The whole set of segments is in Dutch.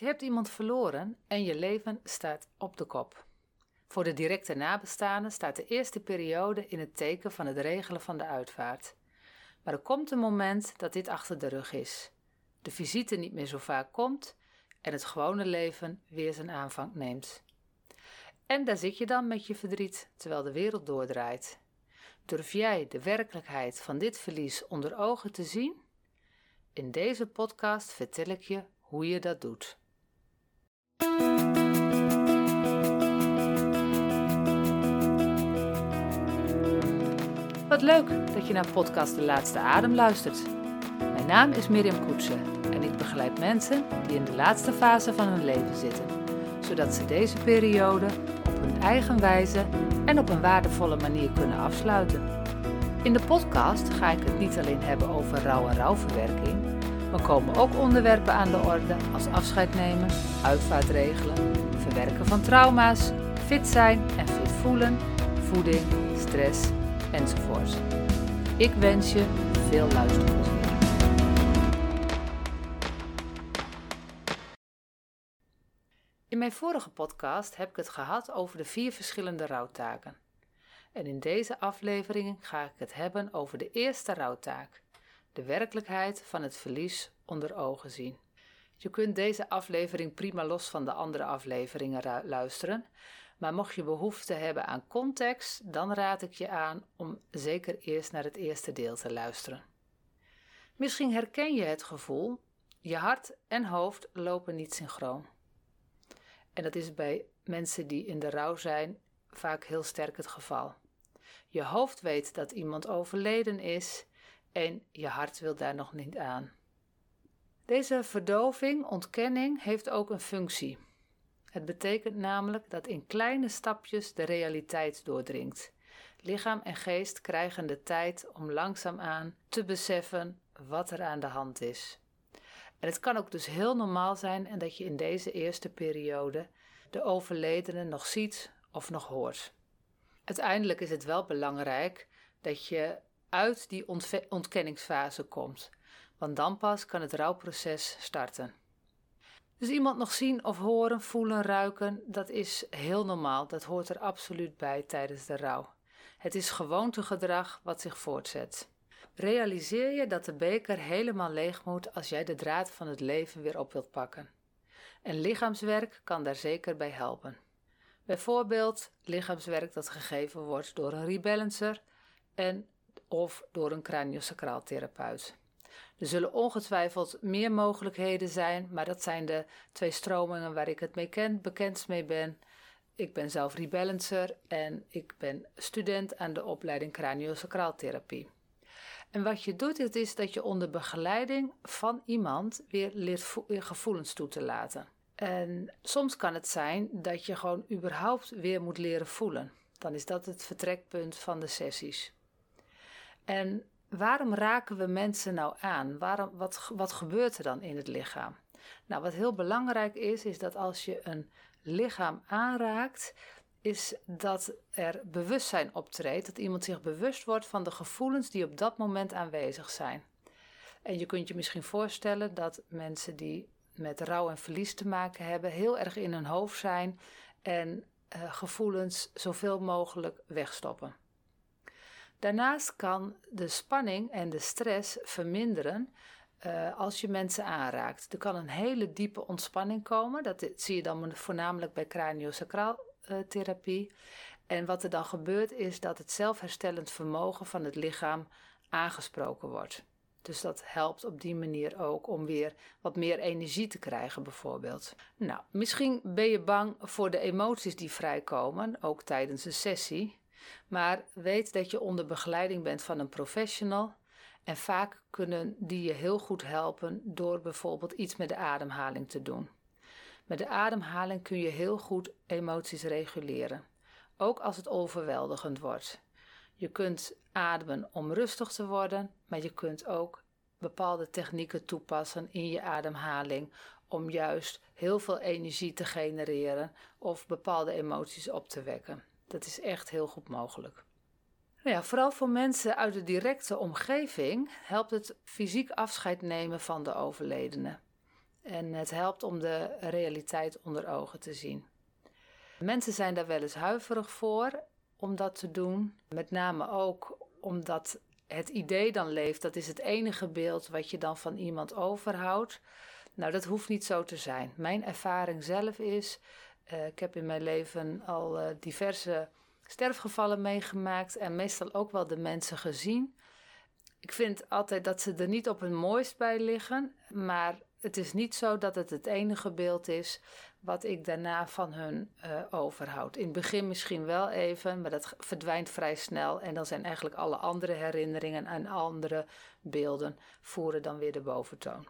Je hebt iemand verloren en je leven staat op de kop. Voor de directe nabestaanden staat de eerste periode in het teken van het regelen van de uitvaart. Maar er komt een moment dat dit achter de rug is. De visite niet meer zo vaak komt en het gewone leven weer zijn aanvang neemt. En daar zit je dan met je verdriet terwijl de wereld doordraait. Durf jij de werkelijkheid van dit verlies onder ogen te zien? In deze podcast vertel ik je hoe je dat doet. Wat leuk dat je naar podcast De Laatste Adem luistert. Mijn naam is Mirjam Koetsen en ik begeleid mensen die in de laatste fase van hun leven zitten, zodat ze deze periode op hun eigen wijze en op een waardevolle manier kunnen afsluiten. In de podcast ga ik het niet alleen hebben over rouw en rouwverwerking, maar komen ook onderwerpen aan de orde als afscheid nemen, uitvaart regelen, verwerken van trauma's, fit zijn en fit voelen, voeding, stress enzovoort. Ik wens je veel luisterplezier. In mijn vorige podcast heb ik het gehad over de vier verschillende rouwtaken. En in deze aflevering ga ik het hebben over de eerste rouwtaak: de werkelijkheid van het verlies onder ogen zien. Je kunt deze aflevering prima los van de andere afleveringen luisteren, maar mocht je behoefte hebben aan context, dan raad ik je aan om zeker eerst naar het eerste deel te luisteren. Misschien herken je het gevoel: je hart en hoofd lopen niet synchroon. En dat is bij mensen die in de rouw zijn vaak heel sterk het geval. Je hoofd weet dat iemand overleden is en je hart wil daar nog niet aan. Deze verdoving, ontkenning, heeft ook een functie. Het betekent namelijk dat in kleine stapjes de realiteit doordringt. Lichaam en geest krijgen de tijd om langzaamaan te beseffen wat er aan de hand is. En het kan ook dus heel normaal zijn en dat je in deze eerste periode de overledene nog ziet of nog hoort. Uiteindelijk is het wel belangrijk dat je uit die ontkenningsfase komt, want dan pas kan het rouwproces starten. Dus iemand nog zien of horen, voelen, ruiken, dat is heel normaal. Dat hoort er absoluut bij tijdens de rouw. Het is gewoontegedrag wat zich voortzet. Realiseer je dat de beker helemaal leeg moet als jij de draad van het leven weer op wilt pakken. En lichaamswerk kan daar zeker bij helpen. Bijvoorbeeld lichaamswerk dat gegeven wordt door een rebalancer en of door een craniosacraaltherapeut. Er zullen ongetwijfeld meer mogelijkheden zijn, maar dat zijn de twee stromingen waar ik het mee ken, bekend mee ben. Ik ben zelf rebalancer en ik ben student aan de opleiding craniosacraaltherapie. En wat je doet, is dat je onder begeleiding van iemand weer leert gevoelens toe te laten. En soms kan het zijn dat je gewoon überhaupt weer moet leren voelen. Dan is dat het vertrekpunt van de sessies. En waarom raken we mensen nou aan? Waarom, wat, wat gebeurt er dan in het lichaam? Nou, wat heel belangrijk is, is dat als je een lichaam aanraakt, is dat er bewustzijn optreedt, dat iemand zich bewust wordt van de gevoelens die op dat moment aanwezig zijn. En je kunt je misschien voorstellen dat mensen die met rouw en verlies te maken hebben, heel erg in hun hoofd zijn en uh, gevoelens zoveel mogelijk wegstoppen. Daarnaast kan de spanning en de stress verminderen uh, als je mensen aanraakt. Er kan een hele diepe ontspanning komen. Dat zie je dan voornamelijk bij craniosacraaltherapie. En wat er dan gebeurt is dat het zelfherstellend vermogen van het lichaam aangesproken wordt. Dus dat helpt op die manier ook om weer wat meer energie te krijgen, bijvoorbeeld. Nou, misschien ben je bang voor de emoties die vrijkomen, ook tijdens een sessie. Maar weet dat je onder begeleiding bent van een professional. En vaak kunnen die je heel goed helpen door bijvoorbeeld iets met de ademhaling te doen. Met de ademhaling kun je heel goed emoties reguleren, ook als het overweldigend wordt. Je kunt ademen om rustig te worden, maar je kunt ook bepaalde technieken toepassen in je ademhaling om juist heel veel energie te genereren of bepaalde emoties op te wekken. Dat is echt heel goed mogelijk. Nou ja, vooral voor mensen uit de directe omgeving helpt het fysiek afscheid nemen van de overledene. En het helpt om de realiteit onder ogen te zien. Mensen zijn daar wel eens huiverig voor om dat te doen. Met name ook omdat het idee dan leeft, dat is het enige beeld wat je dan van iemand overhoudt. Nou, dat hoeft niet zo te zijn. Mijn ervaring zelf is, uh, ik heb in mijn leven al uh, diverse sterfgevallen meegemaakt en meestal ook wel de mensen gezien. Ik vind altijd dat ze er niet op hun mooist bij liggen, maar het is niet zo dat het het enige beeld is wat ik daarna van hun uh, overhoud. In het begin misschien wel even, maar dat verdwijnt vrij snel. En dan zijn eigenlijk alle andere herinneringen en andere beelden voeren dan weer de boventoon.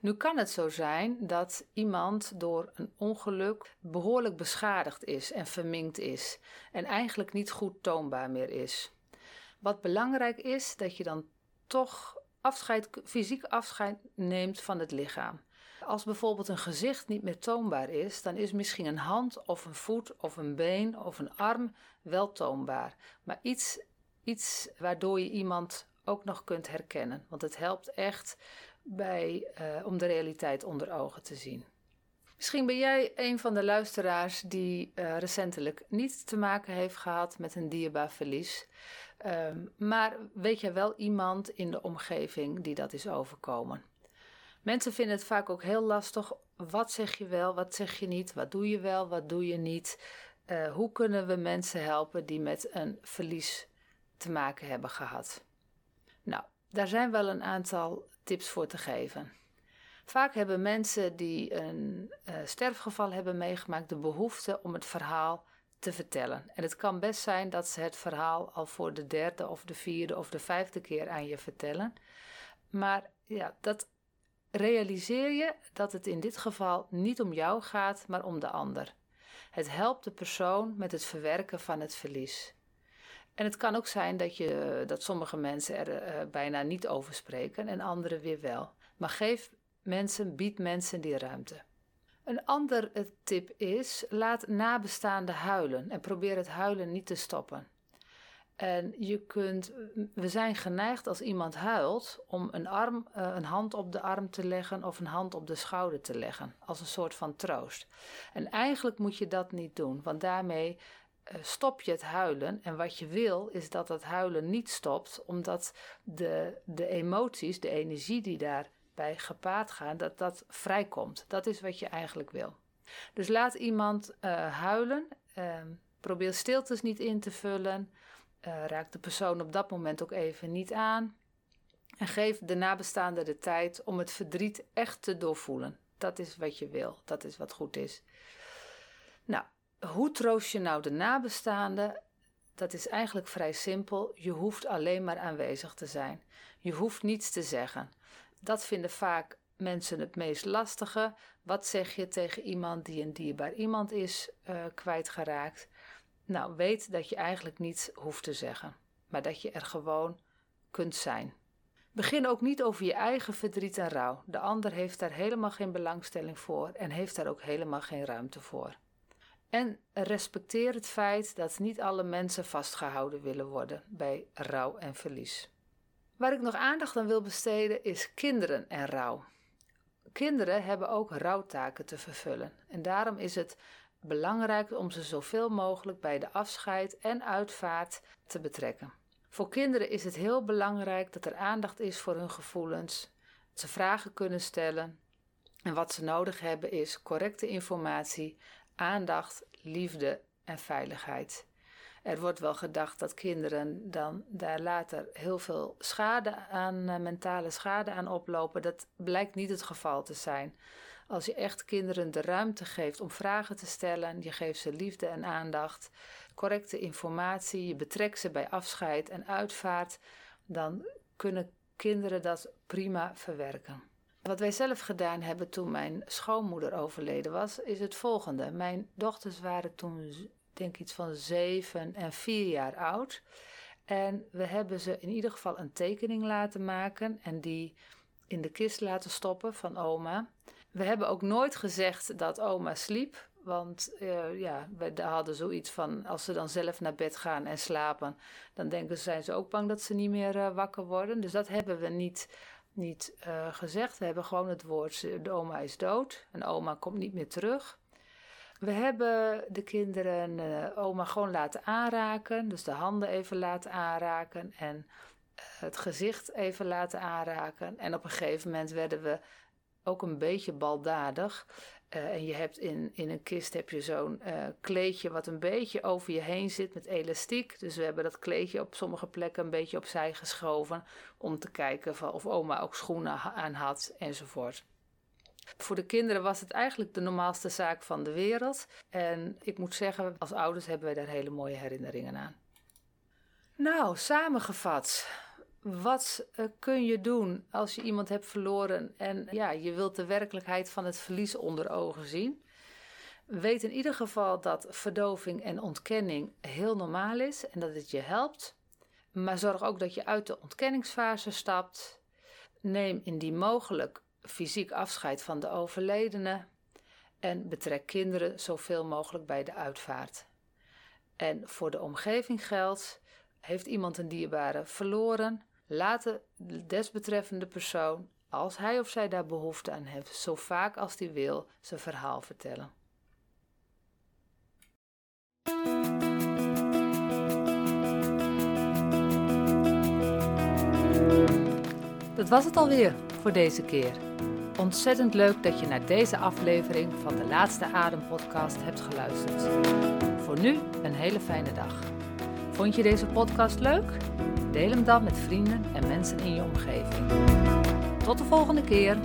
Nu kan het zo zijn dat iemand door een ongeluk behoorlijk beschadigd is en verminkt is en eigenlijk niet goed toonbaar meer is. Wat belangrijk is, dat je dan toch afscheid, fysiek afscheid neemt van het lichaam. Als bijvoorbeeld een gezicht niet meer toonbaar is, dan is misschien een hand of een voet of een been of een arm wel toonbaar. Maar iets, iets waardoor je iemand ook nog kunt herkennen. Want het helpt echt bij, uh, om de realiteit onder ogen te zien. Misschien ben jij een van de luisteraars die uh, recentelijk niet te maken heeft gehad met een dierbaar verlies. Um, maar weet je wel iemand in de omgeving die dat is overkomen? Mensen vinden het vaak ook heel lastig. Wat zeg je wel, wat zeg je niet? Wat doe je wel, wat doe je niet? Uh, hoe kunnen we mensen helpen die met een verlies te maken hebben gehad? Nou, daar zijn wel een aantal tips voor te geven. Vaak hebben mensen die een uh, sterfgeval hebben meegemaakt de behoefte om het verhaal te vertellen. En het kan best zijn dat ze het verhaal al voor de derde of de vierde of de vijfde keer aan je vertellen. Maar ja, dat realiseer je dat het in dit geval niet om jou gaat, maar om de ander. Het helpt de persoon met het verwerken van het verlies. En het kan ook zijn dat, je, dat sommige mensen er uh, bijna niet over spreken en anderen weer wel. Maar geef mensen, bied mensen die ruimte. Een ander eh, tip is: laat nabestaanden huilen en probeer het huilen niet te stoppen. En je kunt, we zijn geneigd als iemand huilt om een, arm, een hand op de arm te leggen of een hand op de schouder te leggen, als een soort van troost. En eigenlijk moet je dat niet doen, want daarmee stop je het huilen. En wat je wil is dat het huilen niet stopt, omdat de, de emoties, de energie die daarbij gepaard gaan, dat dat vrijkomt. Dat is wat je eigenlijk wil. Dus laat iemand uh, huilen, ehm, probeer stiltes niet in te vullen. Uh, raak de persoon op dat moment ook even niet aan. En geef de nabestaande de tijd om het verdriet echt te doorvoelen. Dat is wat je wil, dat is wat goed is. Nou, hoe troost je nou de nabestaande? Dat is eigenlijk vrij simpel. Je hoeft alleen maar aanwezig te zijn. Je hoeft niets te zeggen. Dat vinden vaak mensen het meest lastige. Wat zeg je tegen iemand die een dierbaar iemand is uh, kwijtgeraakt? Nou, weet dat je eigenlijk niets hoeft te zeggen, maar dat je er gewoon kunt zijn. Begin ook niet over je eigen verdriet en rouw. De ander heeft daar helemaal geen belangstelling voor en heeft daar ook helemaal geen ruimte voor. En respecteer het feit dat niet alle mensen vastgehouden willen worden bij rouw en verlies. Waar ik nog aandacht aan wil besteden is kinderen en rouw. Kinderen hebben ook rouwtaken te vervullen en daarom is het belangrijk om ze zoveel mogelijk bij de afscheid en uitvaart te betrekken. Voor kinderen is het heel belangrijk dat er aandacht is voor hun gevoelens, dat ze vragen kunnen stellen en wat ze nodig hebben is correcte informatie, aandacht, liefde en veiligheid. Er wordt wel gedacht dat kinderen dan daar later heel veel schade aan, eh, mentale schade aan oplopen. Dat blijkt niet het geval te zijn. Als je echt kinderen de ruimte geeft om vragen te stellen, je geeft ze liefde en aandacht, correcte informatie, je betrekt ze bij afscheid en uitvaart, dan kunnen kinderen dat prima verwerken. Wat wij zelf gedaan hebben toen mijn schoonmoeder overleden was, is het volgende. Mijn dochters waren toen, denk ik, iets van zeven en vier jaar oud. En we hebben ze in ieder geval een tekening laten maken en die in de kist laten stoppen van oma. We hebben ook nooit gezegd dat oma sliep. Want uh, ja, we hadden zoiets van, als ze dan zelf naar bed gaan en slapen, dan denken ze, zijn ze ook bang dat ze niet meer uh, wakker worden. Dus dat hebben we niet niet uh, gezegd. We hebben gewoon het woord: de oma is dood en oma komt niet meer terug. We hebben de kinderen uh, oma gewoon laten aanraken, dus de handen even laten aanraken en het gezicht even laten aanraken. En op een gegeven moment werden we ook een beetje baldadig. Uh, en je hebt in, in een kist heb je zo'n uh, kleedje wat een beetje over je heen zit met elastiek. Dus we hebben dat kleedje op sommige plekken een beetje opzij geschoven om te kijken of oma ook schoenen aan had enzovoort. Voor de kinderen was het eigenlijk de normaalste zaak van de wereld. En ik moet zeggen, als ouders hebben wij daar hele mooie herinneringen aan. Nou, samengevat. Wat uh, kun je doen als je iemand hebt verloren en ja, je wilt de werkelijkheid van het verlies onder ogen zien? Weet in ieder geval dat verdoving en ontkenning heel normaal is en dat het je helpt. Maar zorg ook dat je uit de ontkenningsfase stapt. Neem indien mogelijk fysiek afscheid van de overledene en betrek kinderen zoveel mogelijk bij de uitvaart. En voor de omgeving geldt: heeft iemand een dierbare verloren? Laat de desbetreffende persoon, als hij of zij daar behoefte aan heeft, zo vaak als hij wil, zijn verhaal vertellen. Dat was het alweer voor deze keer. Ontzettend leuk dat je naar deze aflevering van de Laatste Adem podcast hebt geluisterd. Voor nu een hele fijne dag. Vond je deze podcast leuk? Deel hem dan met vrienden en mensen in je omgeving. Tot de volgende keer.